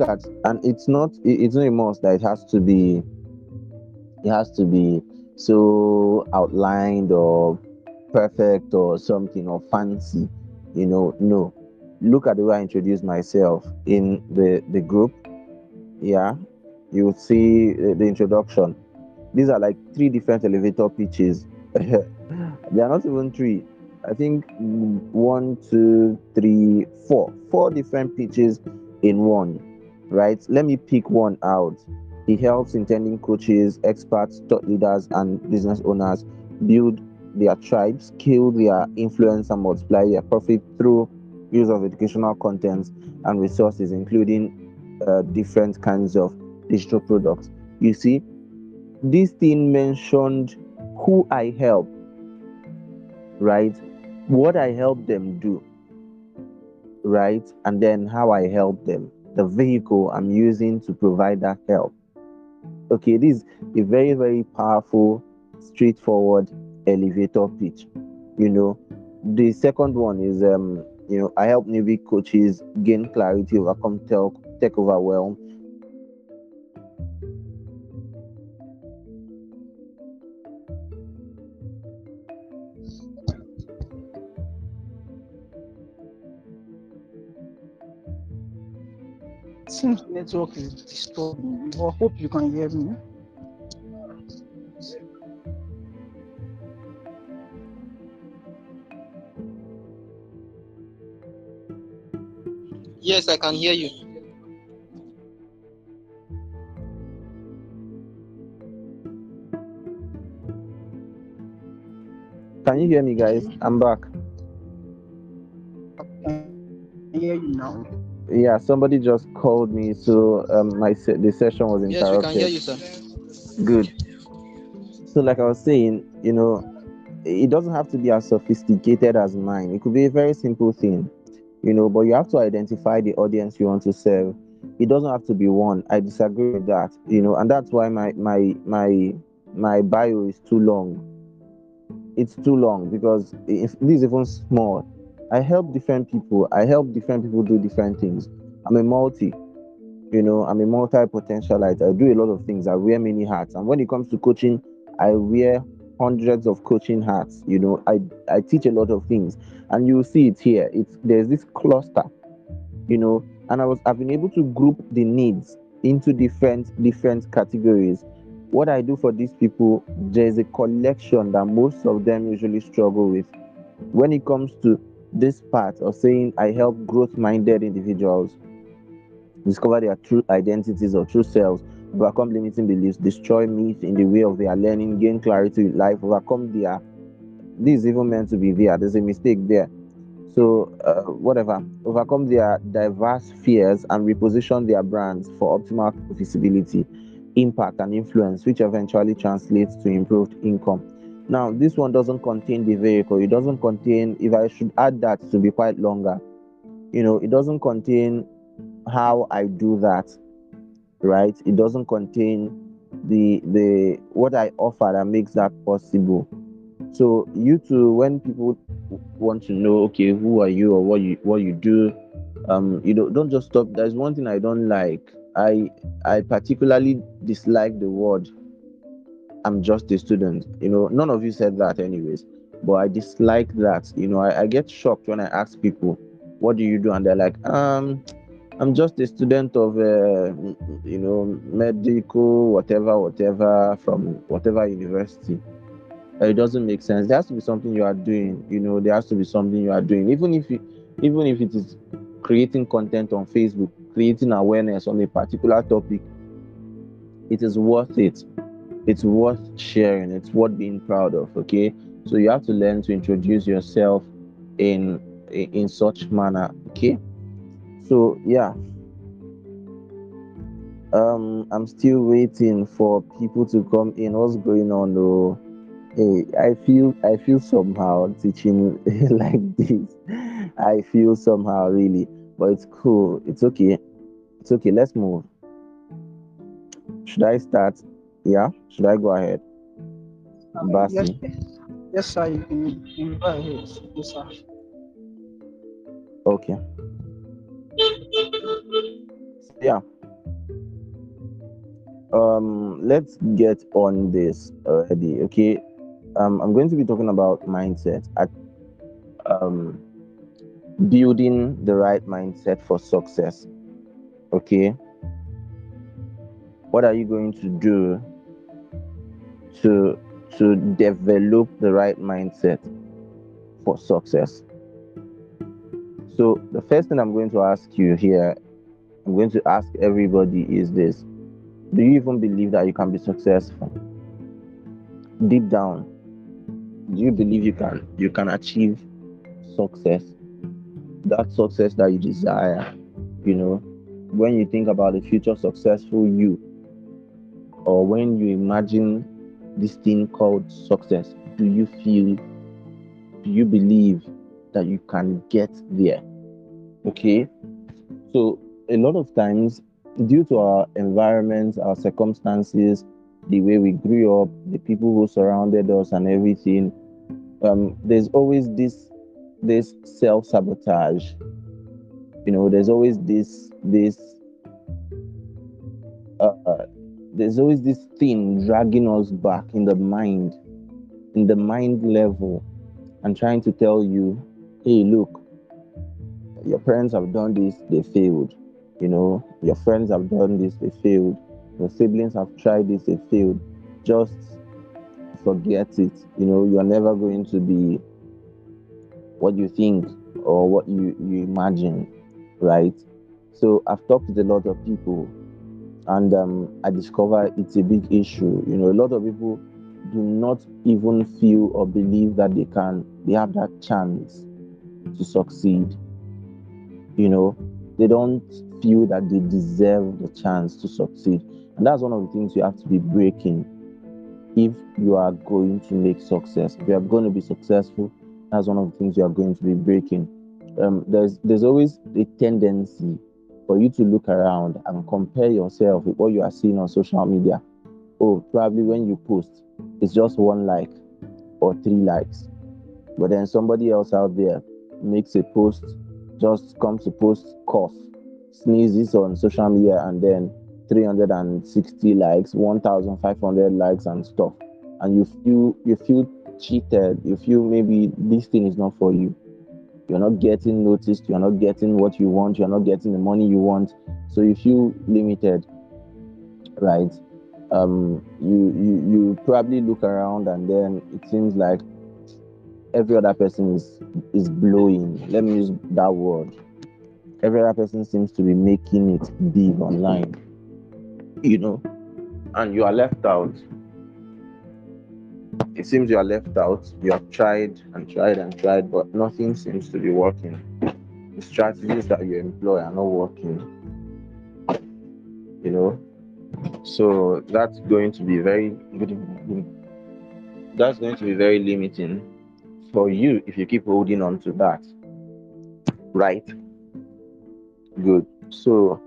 at and it's not it's not a must that it has to be it has to be so outlined or perfect or something or fancy you know no. Look at the way i introduce myself in the the group yeah. You will see the introduction. These are like three different elevator pitches. They are not even three. I think one two three four. Four different pitches in one right let me pick one out he helps intending coaches experts thought leaders and business owners build their tribes scale their influence and multiply their profit through use of educational contents and resources including uh, different kinds of digital products you see this thing mentioned who I help, right? What I help them do, right? And then how I help them, the vehicle I'm using to provide that help. Okay, this is a very, very powerful, straightforward elevator pitch. You know, the second one is um, you know, I help newbie coaches gain clarity, overcome tech, overwhelm, seems network is disturbing, but hope you can hear me. Yes, I can hear you. Can you hear me, guys? I'm back. Yeah, somebody just called me, so um, my se- the session was Yes, we interrupted. can hear you, sir. Good. So, like I was saying, you know, it doesn't have to be as sophisticated as mine. It could be a very simple thing, you know, but you have to identify the audience you want to serve. It doesn't have to be one. I disagree with that, you know, and that's why my my my my bio is too long. It's too long because if this is even small, I help different people. I help different people do different things. I'm a multi, you know, I'm a multi potentialite. I do a lot of things. I wear many hats. And when it comes to coaching, I wear hundreds of coaching hats. You know, I, I teach a lot of things. And you see it here. It's there's this cluster, you know, and I was I've been able to group the needs into different different categories. What I do for these people, there's a collection that most of them usually struggle with. When it comes to this part of saying I help growth minded individuals discover their true identities or true selves, overcome limiting beliefs, destroy myths in the way of their learning, gain clarity in life, overcome their. This is even meant to be there. There's a mistake there. So, uh, whatever, overcome their diverse fears and reposition their brands for optimal visibility, impact, and influence, which eventually translates to improved income. Now, this one doesn't contain the vehicle. It doesn't contain, if I should add that to be quite longer, you know, it doesn't contain how I do that, right? It doesn't contain the the what I offer that makes that possible. So you too, when people want to know, okay, who are you or what you what you do, um, you know, don't just stop. There's one thing I don't like. I I particularly dislike the word I'm just a student. You know, none of you said that anyways, but I dislike that. You know, I, I get shocked when I ask people, what do you do? And they're like, um, I'm just a student of, uh, you know, medical, whatever, whatever, from whatever university. Uh, It doesn't make sense. There has to be something you are doing. You know, there has to be something you are doing, even if you, even if it is creating content on Facebook, creating awareness on a particular topic. It is worth it. It's worth sharing. It's worth being proud of. Okay, so you have to learn to introduce yourself in in, such manner. Okay. So yeah. Um, I'm still waiting for people to come in. What's going on though? Hey, I feel I feel somehow teaching like this. I feel somehow really, but it's cool. It's okay. It's okay. Let's move. Should I start? Yeah. Should I go ahead? Uh, yes, yes, sir. You can, you can go ahead. Yes, sir. Okay. yeah. Um, let's get on this already. Okay. Um, I'm going to be talking about mindset. At um, building the right mindset for success. Okay. What are you going to do to to develop the right mindset for success? So the first thing I'm going to ask you here, I'm going to ask everybody is this. Do you even believe that you can be successful? Deep down, do you believe you can you can achieve success? That success that you desire, you know, when you think about the future successful you, or when you imagine this thing called success, do you feel, do you believe that you can get there? Okay. So, a lot of times, due to our environment, our circumstances, the way we grew up, the people who surrounded us, and everything, um, there's always this this self sabotage. You know, there's always this this uh, uh, there's always this thing dragging us back in the mind, in the mind level, and trying to tell you, hey, look, your parents have done this, they failed. You know, your friends have done this, they failed. Your siblings have tried this, they failed. Just forget it. You know, you're never going to be what you think or what you, you imagine, right? So I've talked with a lot of people and um, I discover it's a big issue. You know, a lot of people do not even feel or believe that they can, they have that chance to succeed. You know, they don't feel that they deserve the chance to succeed. And that's one of the things you have to be breaking if you are going to make success. If you are going to be successful, that's one of the things you are going to be breaking. Um, there's there's always a tendency for you to look around and compare yourself with what you are seeing on social media. Oh, probably when you post, it's just one like or three likes. But then somebody else out there makes a post, just comes to post cough, sneezes on social media, and then 360 likes, 1,500 likes, and stuff. And you feel you feel cheated. You feel maybe this thing is not for you you're not getting noticed, you're not getting what you want, you're not getting the money you want. So you feel limited, right? Um, you you you probably look around and then it seems like every other person is is blowing. Let me use that word. Every other person seems to be making it big online, you know, and you are left out it seems you are left out. You have tried and tried and tried, but nothing seems to be working. The strategies that you employ are not working. You know, so that's going to be very that's going to be very limiting for you if you keep holding on to that. Right? Good. So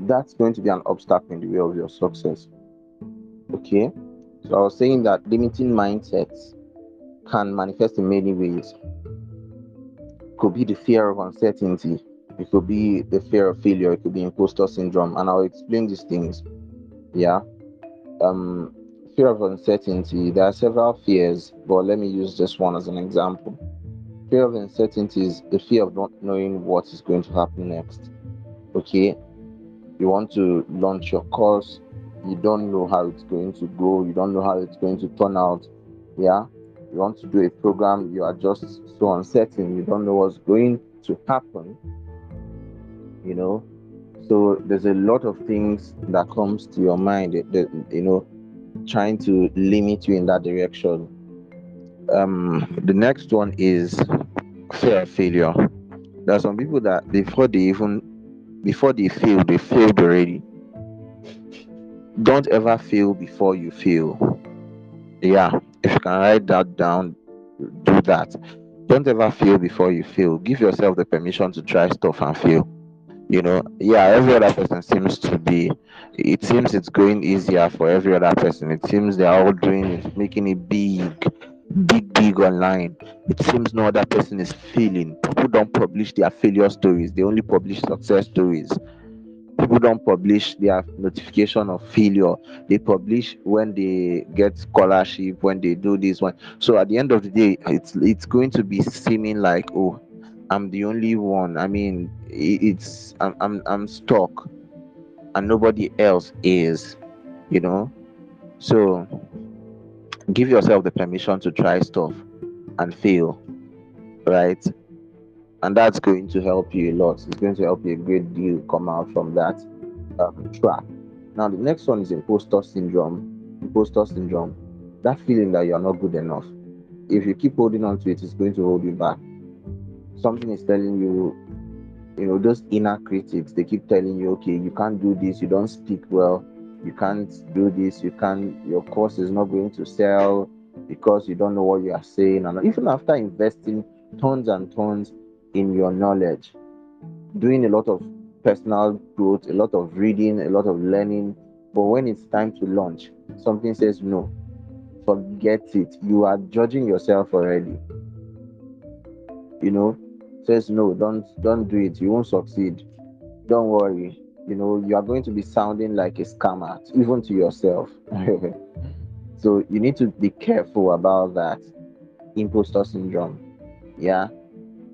that's going to be an obstacle in the way of your success. Okay? So I was saying that limiting mindsets can manifest in many ways. It could be the fear of uncertainty. It could be the fear of failure. It could be imposter syndrome. And I'll explain these things. Yeah. Um, fear of uncertainty. There are several fears, but let me use this one as an example. Fear of uncertainty is the fear of not knowing what is going to happen next. Okay. You want to launch your course, you don't know how it's going to go, you don't know how it's going to turn out. Yeah, you want to do a program, you are just so uncertain, you don't know what's going to happen. You know, so there's a lot of things that comes to your mind that, you know trying to limit you in that direction. Um, the next one is fear of failure. There are some people that before they even before they fail, they failed already don't ever fail before you fail. Yeah, if you can write that down, do that. Don't ever fail before you fail. Give yourself the permission to try stuff and fail. You know, yeah, every other person seems to be, it seems it's going easier for every other person. It seems they're all doing it, making it big. big, big online. It seems no other person is feeling. People don't publish their failure stories, they only publish success stories. People don't publish their notification of failure. They publish when they get scholarship, when they do this one. So at the end of the day, it's it's going to be seeming like, oh, I'm the only one. I mean, it's I'm I'm, I'm stuck, and nobody else is. You know, so give yourself the permission to try stuff and fail, right? And that's going to help you a lot. It's going to help you a great deal come out from that um, trap. Now, the next one is imposter syndrome. Imposter syndrome, that feeling that you're not good enough. If you keep holding on to it, it's going to hold you back. Something is telling you, you know, those inner critics, they keep telling you, okay, you can't do this, you don't speak well, you can't do this, you can't, your course is not going to sell because you don't know what you are saying. And even after investing tons and tons in your knowledge, doing a lot of personal growth, a lot of reading, a lot of learning, but when it's time to launch, something says no, forget it. You are judging yourself already. You know, says no, don't don't do it. You won't succeed. Don't worry you know you are going to be sounding like a scammer even to yourself so you need to be careful about that imposter syndrome yeah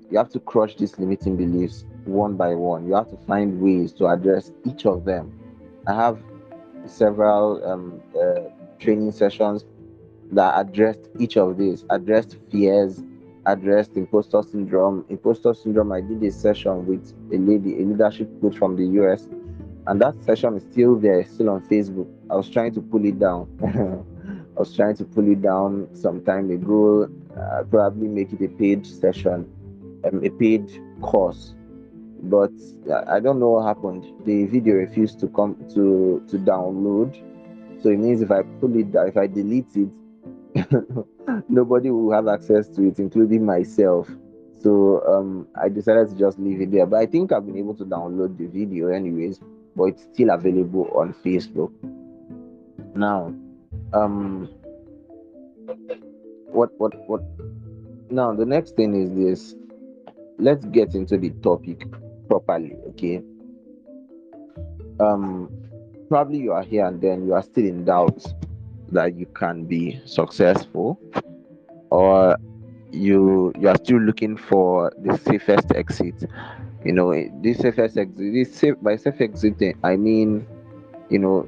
you have to crush these limiting beliefs one by one you have to find ways to address each of them i have several um, uh, training sessions that addressed each of these addressed fears addressed imposter syndrome imposter syndrome i did a session with a lady a leadership coach from the us and that session is still there, still on Facebook. I was trying to pull it down. I was trying to pull it down some time ago. Uh, probably make it a paid session, um, a paid course. But I don't know what happened. The video refused to come to to download. So it means if I pull it down, if I delete it, nobody will have access to it, including myself. So um, I decided to just leave it there. But I think I've been able to download the video anyways but it's still available on Facebook. Now, um, what what what? Now the next thing is this. Let's get into the topic properly, okay? Um, probably you are here and then you are still in doubt that you can be successful, or you you are still looking for the safest exit you know this safest exit this safe by safe exiting i mean you know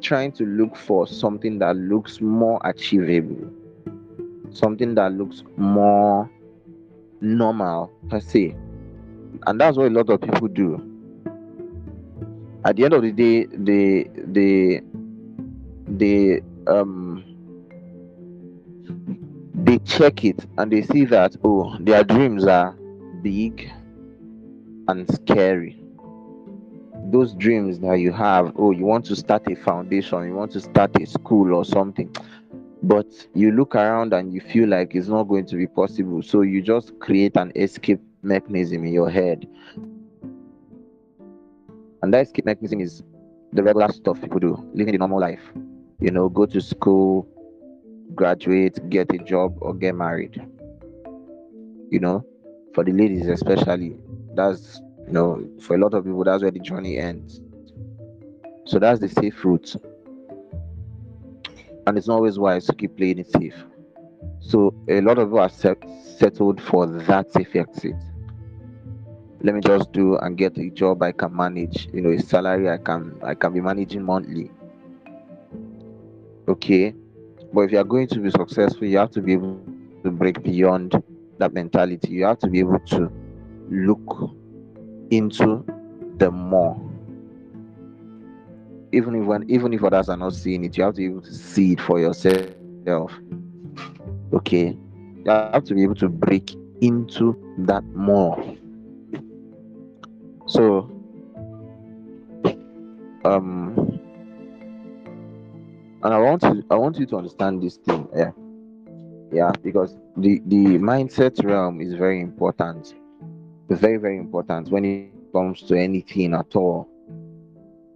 trying to look for something that looks more achievable something that looks more normal per se and that's what a lot of people do at the end of the day they they they um they check it and they see that oh their dreams are big and scary. Those dreams that you have, oh, you want to start a foundation, you want to start a school or something, but you look around and you feel like it's not going to be possible. So you just create an escape mechanism in your head. And that escape mechanism is the regular stuff people do, living the normal life. You know, go to school, graduate, get a job, or get married. You know, for the ladies especially, that's you know for a lot of people that's where the journey ends so that's the safe route and it's not always wise to keep playing it safe. So a lot of people are set, settled for that safe exit. Let me just do and get a job i can manage you know a salary i can i can be managing monthly. Okay? But if you are going to be successful you have to be able to break beyond that mentality. You have to be able to look into the more even if when even if others are not seeing it you have to be able to see it for yourself. Okay? You have to be able to break into that more. So um and i want to i want you to understand this thing yeah? Yeah because the the mindset realm is very important. Very, very important when it comes to anything at all.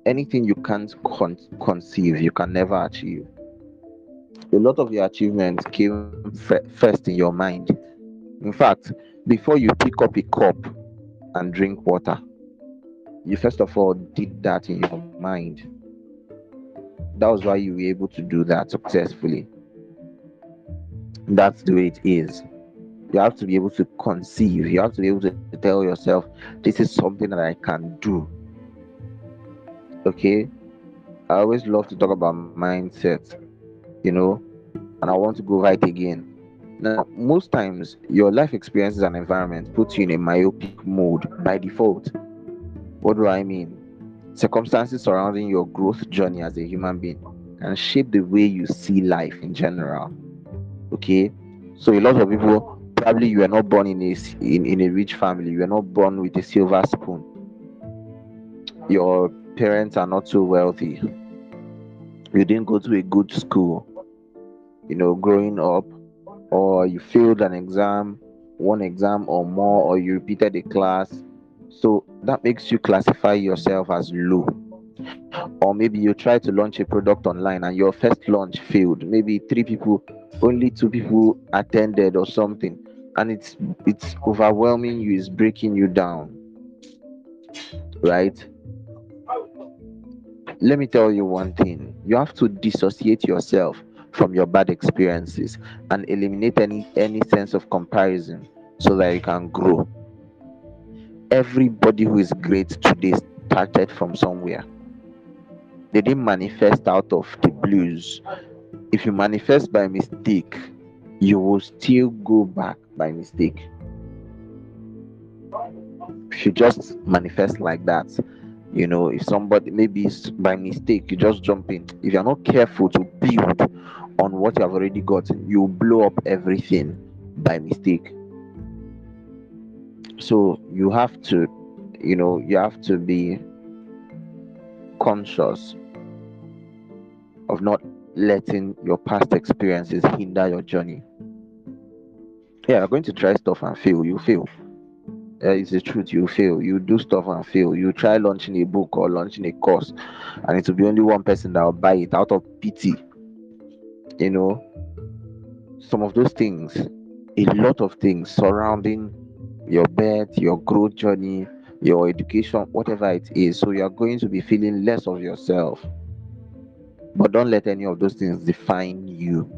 Anything you can't con- conceive, you can never achieve. a lot of your achievements came f- first in your mind. In fact, before you pick up a cup and drink water, you first of all did that in your mind. That was why you were able to do that successfully. That's the way it is. You have to be able to conceive, you have to be able to tell yourself, this is something that I can do. Okay? I always love to talk about mindset, you know, and I want to go right again. Now, most times, your life experiences and environment puts you in a myopic mode by default. What do I mean? Circumstances surrounding your growth journey as a human being can shape the way you see life in general. Okay, so a lot of people probably you were not born in a in, in a rich family, you were not born with a silver spoon. Your parents are not so wealthy. You didn't go to a good school. You know, growing up, or you failed an exam, one exam or more, or you repeated a class. So that makes you classify yourself as low. Or maybe you try to launch a product online and your first launch failed. Maybe three people, only two people attended or something, and it's it's overwhelming you, it's breaking you down. Right? Let me tell you one thing. You have to dissociate yourself from your bad experiences and eliminate any any sense of comparison so that you can grow. Everybody who is great today started from somewhere. They didn't manifest out of the blues. If you manifest by mistake you will still go back by mistake. If you just manifest like that you know if somebody maybe by mistake you just jump in. If you're not careful to build on what you have already gotten you blow up everything by mistake. So you have to you know you have to be conscious of not letting your past experiences hinder your journey. Yeah you're going to try stuff and fail you fail uh, it's the truth. You fail. You do stuff and fail. You try launching a book or launching a course and it will be only one person that will buy it out of pity. You know some of those things a lot of things surrounding your birth your growth journey your education whatever it is. So you're going to be feeling less of yourself. But don't let any of those things define you.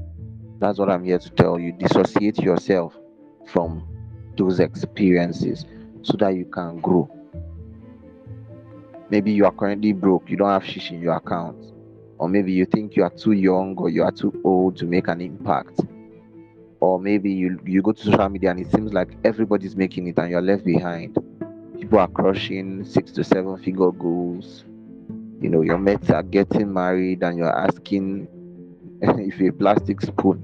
That's what i'm here to tell you. Dissociate yourself from those experiences so that you can grow. Maybe you are currently broke you don't have shish in your account or maybe you think you are too young or you are too old to make an impact or maybe you you go to social media and it seems like everybody's making it and you're left behind. People are crushing six to seven figure goals. You know your mates are getting married and you're asking if a plastic spoon.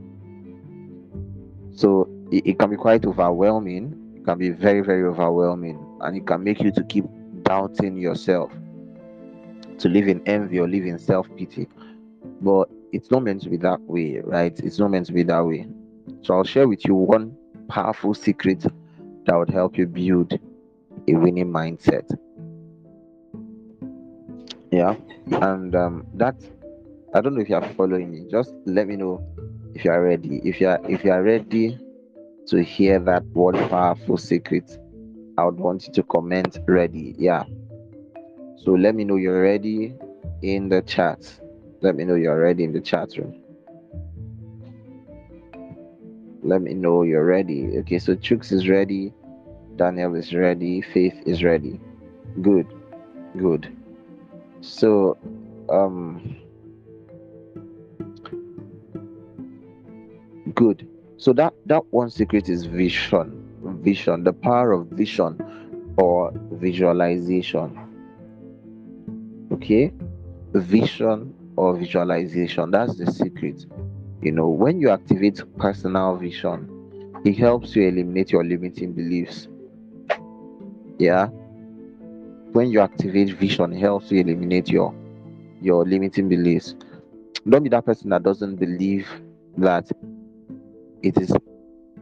So it, it can be quite overwhelming it can be very very overwhelming and it can make you to keep doubting yourself to live in envy or live in self pity. But it's not meant to be that way, right? It's not meant to be that way. So I'll share with you one powerful secret that would help you build a winning mindset. Yeah, and um, that I don't know if you are following me. Just let me know if you are ready. If you are if you are ready to hear that one powerful secret, I would want you to comment ready. Yeah. So let me know you're ready in the chat. Let me know you're ready in the chat room. Let me know you're ready. Okay, so Chooks is ready. Daniel is ready. Faith is ready. Good. Good. So um good. So that that one secret is vision. Vision, the power of vision or visualization. Okay? Vision or visualization that's the secret. You know when you activate personal vision it helps you eliminate your limiting beliefs. Yeah? When you activate vision it helps you eliminate your your limiting beliefs. Don't be that person that doesn't believe that it is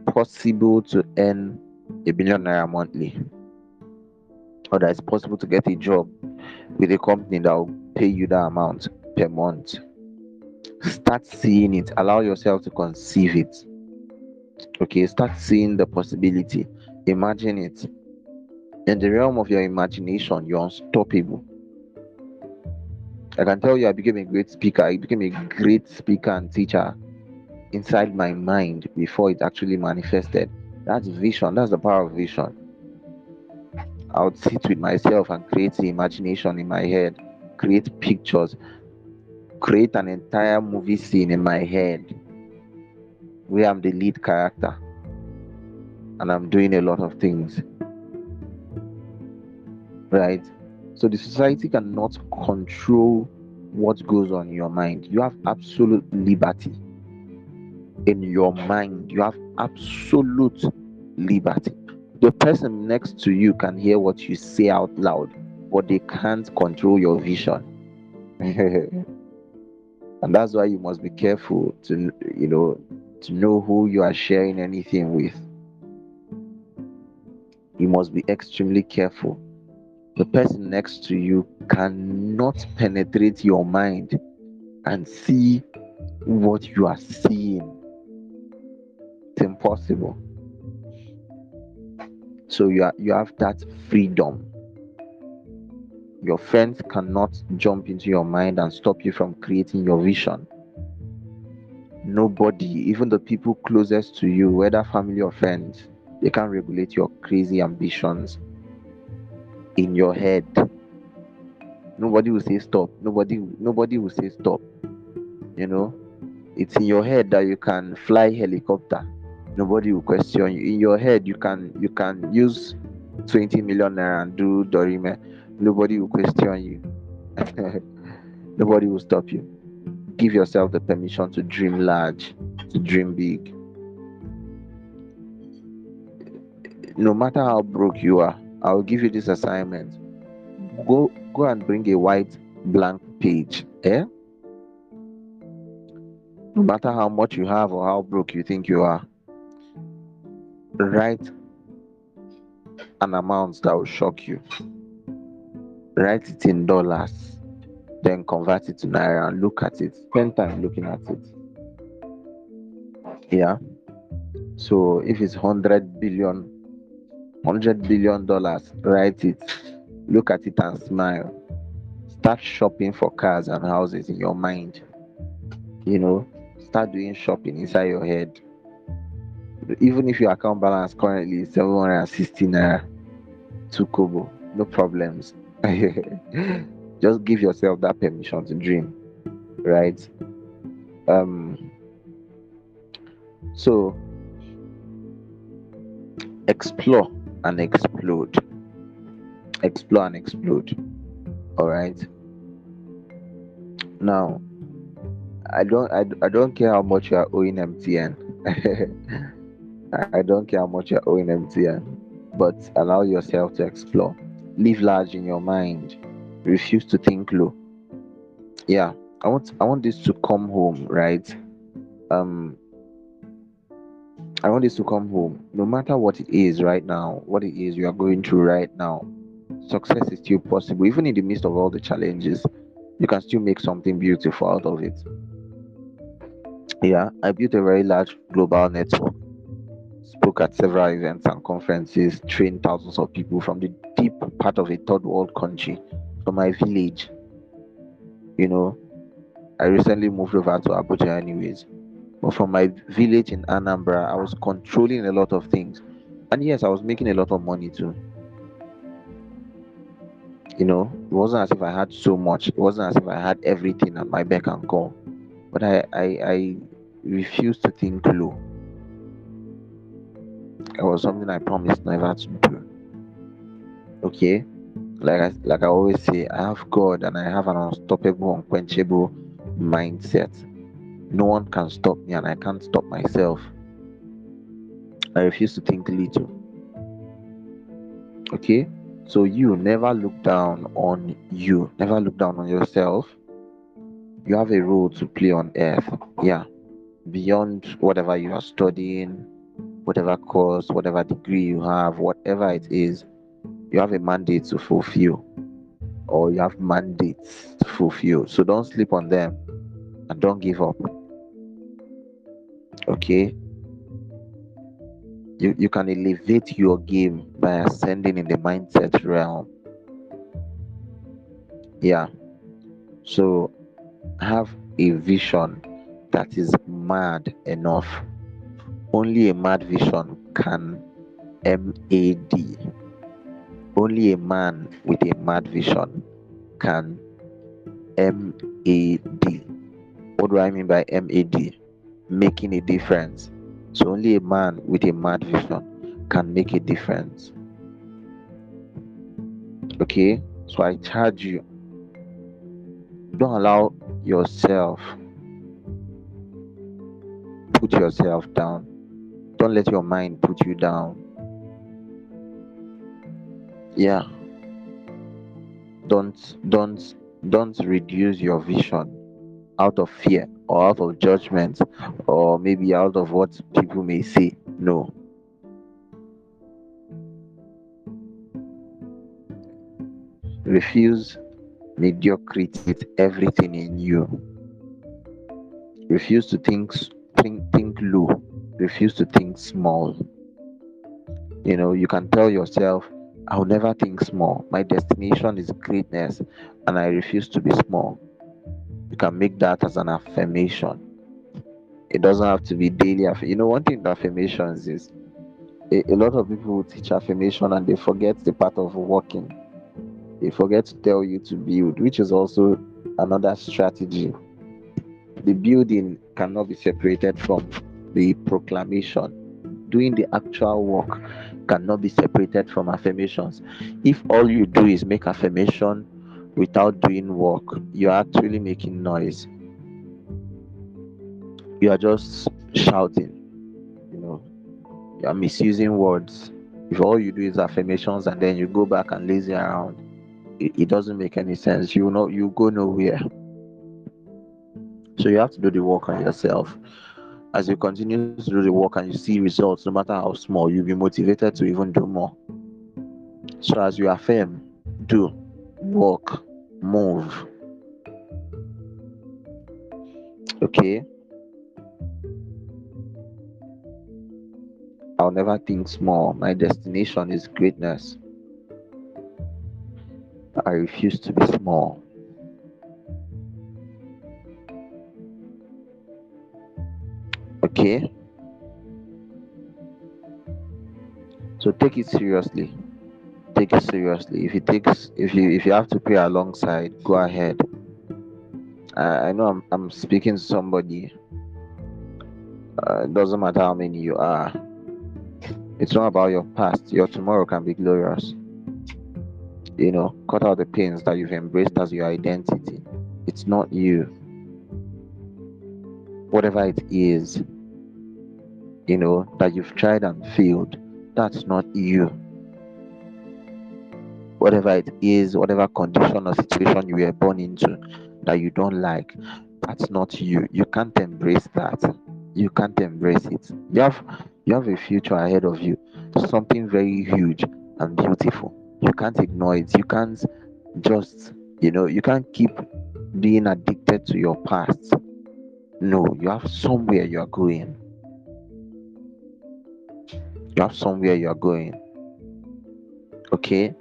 possible to earn a billion naira monthly. Or that it's possible to get a job with a company that will pay you that amount per month. start seeing it. Allow yourself to conceive it. Okay start seeing the possibility. Imagine it. In the realm of your imagination you're unstoppable. I can tell you i became a great speaker. I became a great speaker and teacher inside my mind before it actually manifested that's vision that's the power of vision i would sit with myself and create the imagination in my head create pictures create an entire movie scene in my head where I'm the lead character and I'm doing a lot of things. Right? So the society cannot control what goes on in your mind. You have absolute liberty in your mind. You have absolute liberty. The person next to you can hear what you say out loud, but they can't control your vision. and that's why you must be careful to you know to know who you are sharing anything with you must be extremely careful the person next to you cannot penetrate your mind and see what you are seeing it's impossible so you are, you have that freedom your friends cannot jump into your mind and stop you from creating your vision. Nobody, even the people closest to you, whether family or friends, they can't regulate your crazy ambitions in your head. Nobody will say stop. Nobody nobody will say stop. You know, it's in your head that you can fly helicopter. Nobody will question you. In your head, you can you can use 20 million naira and do Dorime Nobody will question you. Nobody will stop you. Give yourself the permission to dream large, to dream big. No matter how broke you are, I will give you this assignment. Go go and bring a white blank page. Eh? No matter how much you have or how broke you think you are, write an amount that will shock you write it in dollars, then convert it to naira and look at it. Spend time looking at it. Yeah. So if it's hundred billion, hundred billion dollars, write it, look at it and smile. Start shopping for cars and houses in your mind. You know, start doing shopping inside your head. Even if your account balance currently is 760 naira, to kobo, no problems. Just give yourself that permission to dream right? Um so explore and explode. Explore and explode all right? Now i don't I, I don't care how much you are owing mtn i don't care how much you're owing mtn but allow yourself to explore. Live large in your mind. Refuse to think low. Yeah i want i want this to come home right? Um i want this to come home. No matter what it is right now what it is you are going through right now success is still possible. Even in the midst of all the challenges you can still make something beautiful out of it. Yeah i built a very large global network spoke at several events and conferences, trained thousands of people from the deep part of a third world country, from my village. You know, I recently moved over to Abuja, anyways. But from my village in Anambra, I was controlling a lot of things. And yes, I was making a lot of money too. You know, it wasn't as if I had so much, it wasn't as if I had everything at my beck and call. But I, I, I refused to think low it was something I promised never to do. Okay, like I like I always say, I have God and I have an unstoppable, unquenchable mindset. No one can stop me, and I can't stop myself. I refuse to think little. Okay, so you never look down on you, never look down on yourself. You have a role to play on earth. Yeah, beyond whatever you are studying, whatever course, whatever degree you have, whatever it is, you have a mandate to fulfill, or you have mandates to fulfill. So don't sleep on them. and don't give up. Okay? You, you can elevate your game by ascending in the mindset realm. Yeah. So have a vision that is mad enough. Only a mad vision can MAD. Only a man with a mad vision can MAD. What do I mean by MAD? Making a difference. So only a man with a mad vision can make a difference. Okay? So I charge you. Don't allow yourself put yourself down. Don't let your mind put you down. Yeah. Don't don't don't reduce your vision out of fear or out of judgment or maybe out of what people may say. No. Refuse mediocrity with everything in you. Refuse to think think think low. Refuse to think small. You know, you can tell yourself, I'll never think small. My destination is greatness and I refuse to be small. You can make that as an affirmation. It doesn't have to be daily. You know, one thing affirmations is a, a lot of people teach affirmation and they forget the part of walking. They forget to tell you to build, which is also another strategy. The building cannot be separated from the proclamation. Doing the actual work cannot be separated from affirmations. If all you do is make affirmation without doing work, you're actually making noise. You are just shouting, you know, you are misusing words. If all you do is affirmations and then you go back and lazy around, it, it doesn't make any sense. You know, you go nowhere. So you have to do the work on yourself. As you continue to do the work and you see results, no matter how small, you'll be motivated to even do more. So as you affirm, do, work, move. Okay. I'll never think small. My destination is greatness. I refuse to be small. Okay? So take it seriously. Take it seriously. If it takes if you if you have to pray alongside, go ahead. I, I know I'm I'm speaking to somebody. Uh, it doesn't matter how many you are. It's not about your past. Your tomorrow can be glorious. You know, cut out the pains that you've embraced as your identity. It's not you. Whatever it is, you know, that you've tried and failed, that's not you. Whatever it is, whatever condition or situation you were born into that you don't like, that's not you. You can't embrace that. You can't embrace it. You have you have a future ahead of you. Something very huge and beautiful. You can't ignore it. You can't just, you know, you can't keep being addicted to your past. No, you have somewhere you are going you have somewhere you are going. Okay?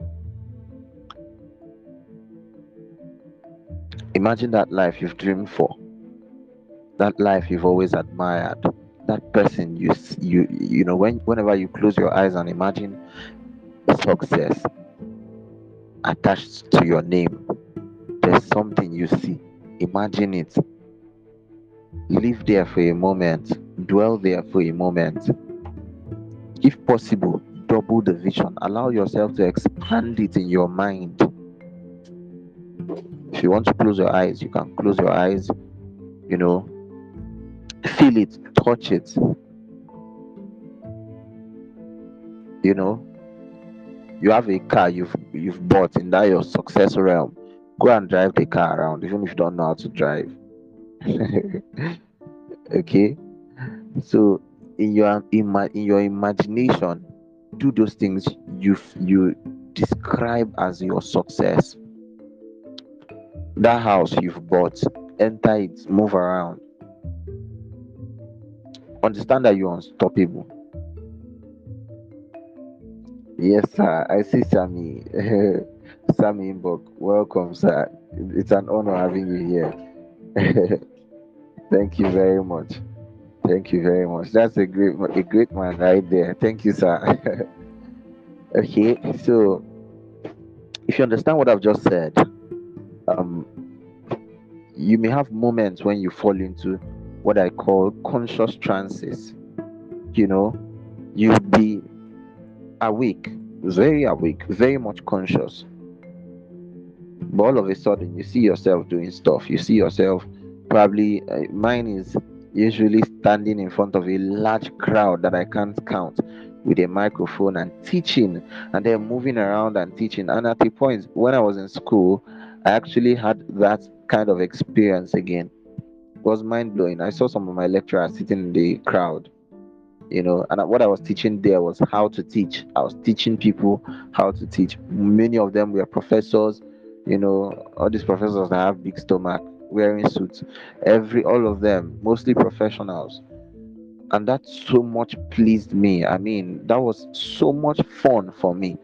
Imagine that life you've dreamed for, that life you've always admired, that person you you you know when whenever you close your eyes and imagine success attached to your name, there's something you see. Imagine it. Live there for a moment, dwell there for a moment if possible, double the vision. Allow yourself to expand it in your mind. If you want to close your eyes, you can close your eyes, you know, feel it, touch it. You know, you have a car you've you've bought in that your success realm. Go and drive the car around, even if you don't know how to drive. okay, so in your in, in your imagination do those things you you describe as your success that house you've bought enter it, move around. Understand that you're unstoppable. Yes, sir. I see Sammy. Sammy Mbok. Welcome, sir. It's an honor having you here. Thank you very much. Thank you very much. That's a great a great man right there. Thank you, sir. okay, so if you understand what I've just said, um, you may have moments when you fall into what I call conscious trances. You know, you'll be awake, very awake, very much conscious. But all of a sudden, you see yourself doing stuff. You see yourself probably, uh, mine is usually standing in front of a large crowd that I can't count with a microphone and teaching and then moving around and teaching. And at the point when I was in school, I actually had that kind of experience again. It was mind blowing. I saw some of my lecturers sitting in the crowd, you know, and what I was teaching there was how to teach. I was teaching people how to teach. Many of them were professors, you know, all these professors that have big stomach wearing suits. Every all of them, mostly professionals and that so much pleased me. I mean, that was so much fun for me.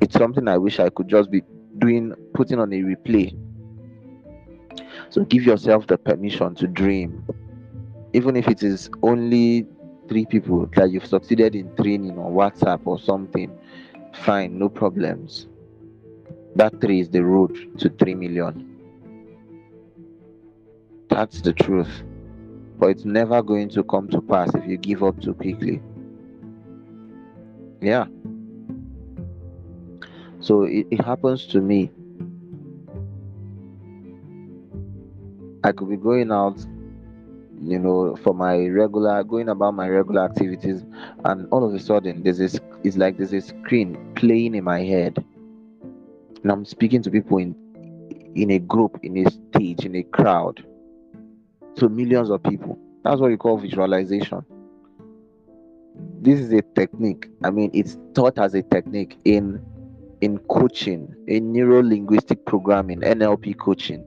It's something I wish I could just be doing, putting on a replay. So give yourself the permission to dream, even if it is only three people that you've succeeded in training on WhatsApp or something. Fine, no problems. That three is the road to three million. That's the truth but it's never going to come to pass if you give up too quickly. Yeah. So it, it happens to me. I could be going out, you know, for my regular, going about my regular activities, and all of a sudden, there's this, it's like there's a screen playing in my head, and I'm speaking to people in, in a group, in a stage, in a crowd, to millions of people. That's what you call visualization. This is a technique. I mean, it's taught as a technique in in coaching, in neuro linguistic programming, NLP coaching.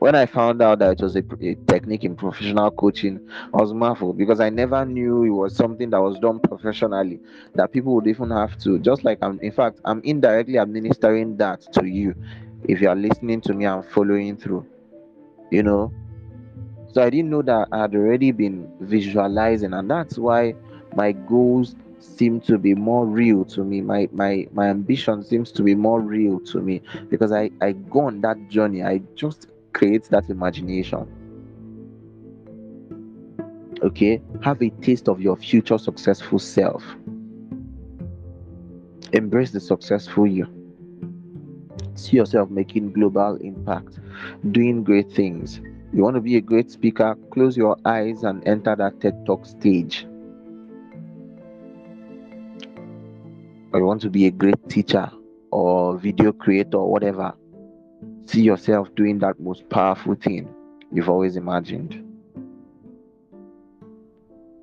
When I found out that it was a, a technique in professional coaching, I was marveled because I never knew it was something that was done professionally. That people would even have to, just like I'm. In fact, I'm indirectly administering that to you if you are listening to me and following through. You know, so I didn't know that I had already been visualizing, and that's why my goals seem to be more real to me. My my my ambition seems to be more real to me because I I go on that journey. I just create that imagination. Okay, have a taste of your future successful self. Embrace the successful you. See yourself making global impact, doing great things, you want to be a great speaker, close your eyes and enter that TED Talk stage. Or you want to be a great teacher or video creator or whatever, see yourself doing that most powerful thing you've always imagined.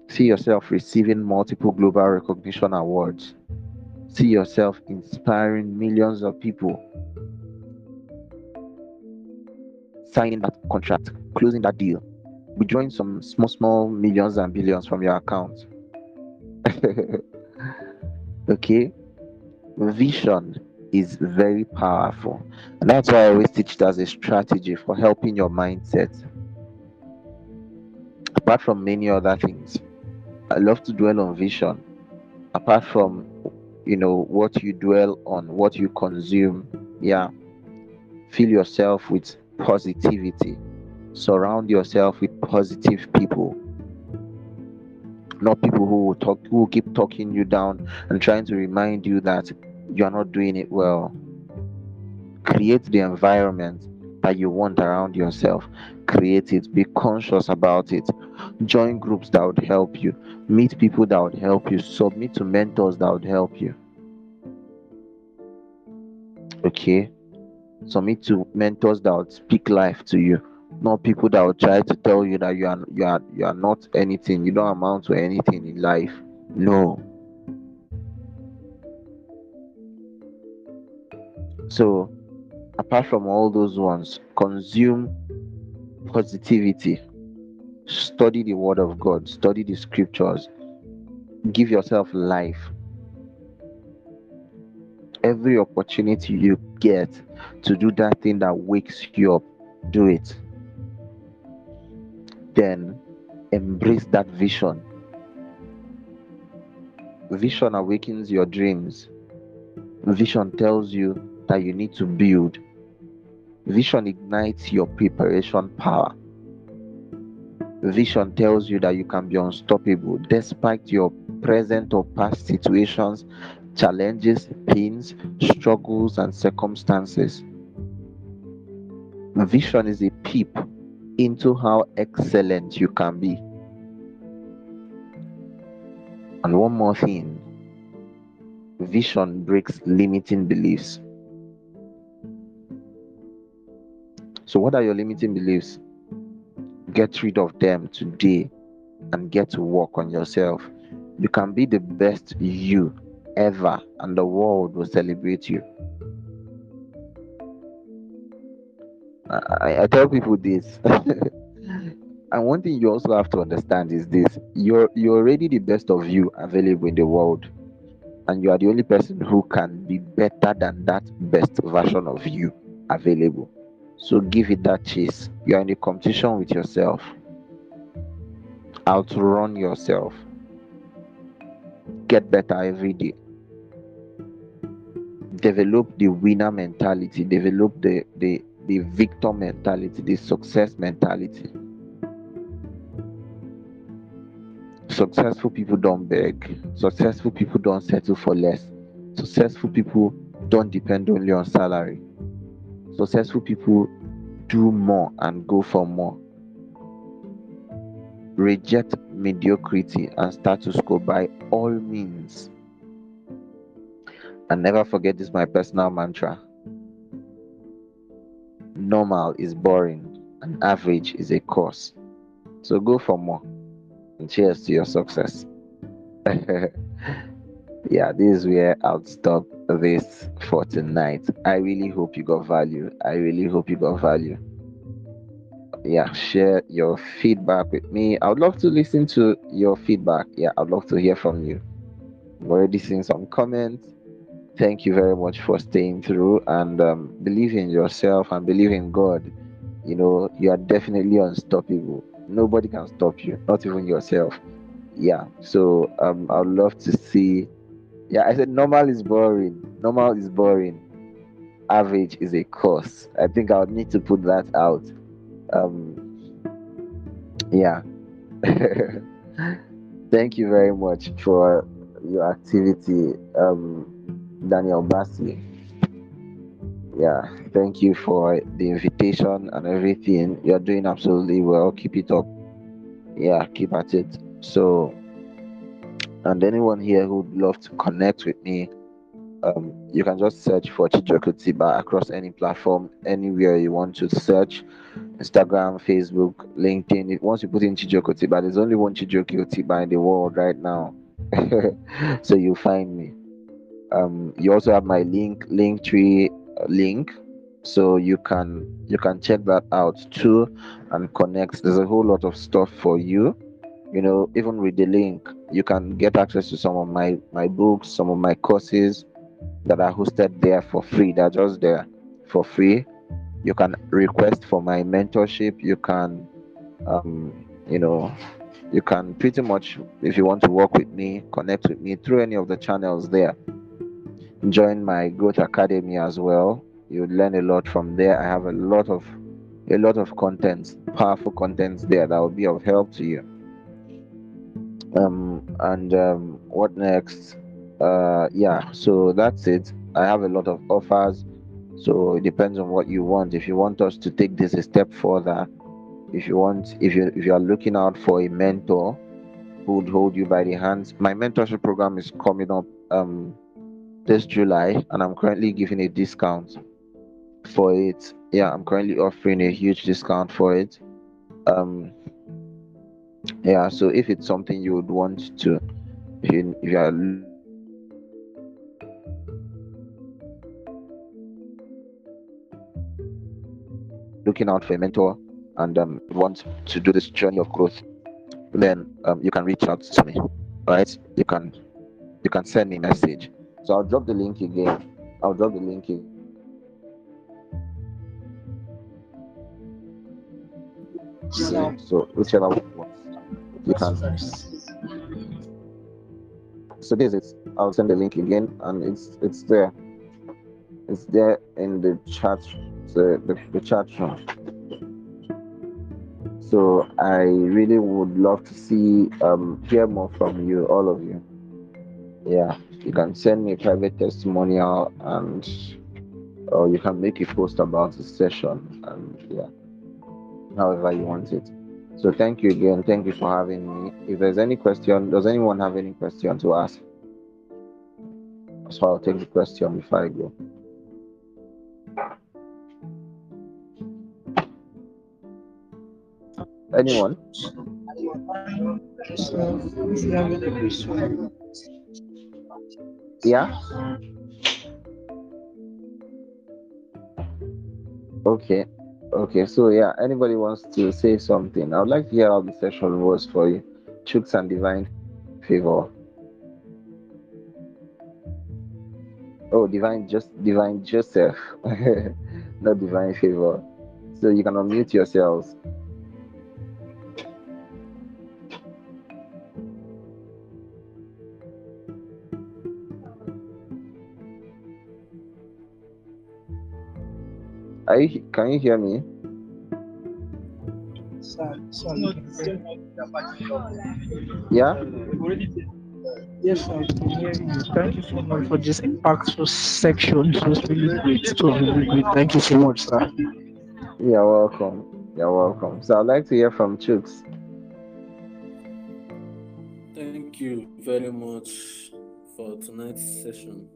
See yourself receiving multiple global recognition awards. See yourself inspiring millions of people signing that contract, closing that deal, withdrawing some small, small millions and billions from your account. okay? Vision is very powerful. And that's why I always teach it as a strategy for helping your mindset. Apart from many other things, I love to dwell on vision. Apart from, you know, what you dwell on, what you consume, yeah, fill yourself with positivity. Surround yourself with positive people. Not people who will talk who will keep talking you down and trying to remind you that you are not doing it well. Create the environment that you want around yourself. Create it. Be conscious about it. Join groups that would help you. Meet people that would help you. Submit to mentors that would help you. Okay? Submit to mentors that will speak life to you. Not people that will try to tell you that you are you are you are not anything. You don't amount to anything in life. No. So apart from all those ones consume positivity. Study the Word of God, study the Scriptures, give yourself life. Every opportunity you get to do that thing that wakes you up, do it. Then embrace that vision. Vision awakens your dreams. Vision tells you that you need to build. Vision ignites your preparation power. Vision tells you that you can be unstoppable despite your present or past situations, challenges, pains, struggles, and circumstances. Vision is a peep into how excellent you can be. And one more thing vision breaks limiting beliefs. So, what are your limiting beliefs? Get rid of them today and get to work on yourself. You can be the best you ever, and the world will celebrate you. I, I tell people this. and one thing you also have to understand is this. You're you're already the best of you available in the world. And you are the only person who can be better than that best version of you available. So give it that chase. You are in a competition with yourself. Outrun yourself. Get better every day develop the winner mentality develop the the the victor mentality the success mentality. Successful people don't beg. Successful people don't settle for less. Successful people don't depend only on salary. Successful people do more and go for more. Reject mediocrity and status quo by all means and never forget this my personal mantra. Normal is boring and average is a course. So go for more. And cheers to your success. Yeah this is where i'll stop this for tonight. I really hope you got value. I really hope you got value. Yeah share your feedback with me. I would love to listen to your feedback. Yeah i'd love to hear from you. I've already seen some comments thank you very much for staying through and um, believe in yourself and believe in god. You know you are definitely unstoppable. Nobody can stop you not even yourself. Yeah so um i'd love to see yeah i said normal is boring. Normal is boring. Average is a course. I think i would need to put that out. Um yeah. Thank you very much for your activity. Um daniel bassi yeah thank you for the invitation and everything you're doing absolutely well keep it up yeah keep at it so and anyone here who would love to connect with me um, you can just search for Chijioke Otiba across any platform, anywhere you want to search Instagram, Facebook, LinkedIn. Once you put in Chijioke Otiba, there's only one Chijioke Otiba in the world right now. so you'll find me. Um, you also have my link, Linktree link, so you can you can check that out too and connect. There's a whole lot of stuff for you. You know, even with the link, you can get access to some of my my books, some of my courses that are hosted there for free. They're just there for free. You can request for my mentorship. You can, um, you know, you can pretty much, if you want to work with me, connect with me through any of the channels there. Join my Growth Academy as well. You'll learn a lot from there. I have a lot of a lot of content, powerful contents there that will be of help to you. Um, and um, what next? uh yeah so that's it i have a lot of offers so it depends on what you want if you want us to take this a step further if you want if you if you are looking out for a mentor who would hold you by the hands my mentorship program is coming up um this july and i'm currently giving a discount for it yeah i'm currently offering a huge discount for it um yeah so if it's something you would want to if you, if you are looking out for a mentor and um, want to do this journey of growth, then um, you can reach out to me. Right? You can you can send me a message. So I'll drop the link again. I'll drop the link again. So, so whichever one you can. So this is I'll send the link again and it's it's there. It's there in the chat the, the, the chat room. So I really would love to see um hear more from you, all of you. Yeah, you can send me a private testimonial and or you can make a post about the session and yeah, however you want it. So thank you again. Thank you for having me. If there's any question, does anyone have any question to ask? So I'll take the question before I go. Anyone? Yeah. Okay. Okay. So yeah, anybody wants to say something? I would like to hear how the session was for you. Chooks and divine favor. Oh, divine just divine Joseph, not divine favor. So you can unmute yourselves. Are you, can you hear me? Yeah. Yes, I can hear you. Thank you so much for this impactful section. It was really great. It was really great. Thank you so much, sir. You're welcome. You're welcome. So I'd like to hear from Chooks. Thank you very much for tonight's session.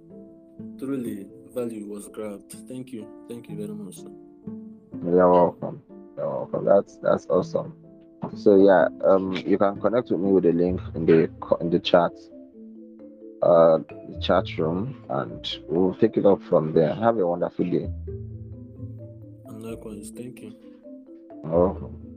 Truly, value was grabbed. Thank you. Thank you very much. You're welcome. You're welcome. That's that's awesome. So yeah, um, you can connect with me with the link in the in the chat, uh, the chat room, and we'll take it up from there. Have a wonderful day. And likewise, thank you. You're welcome.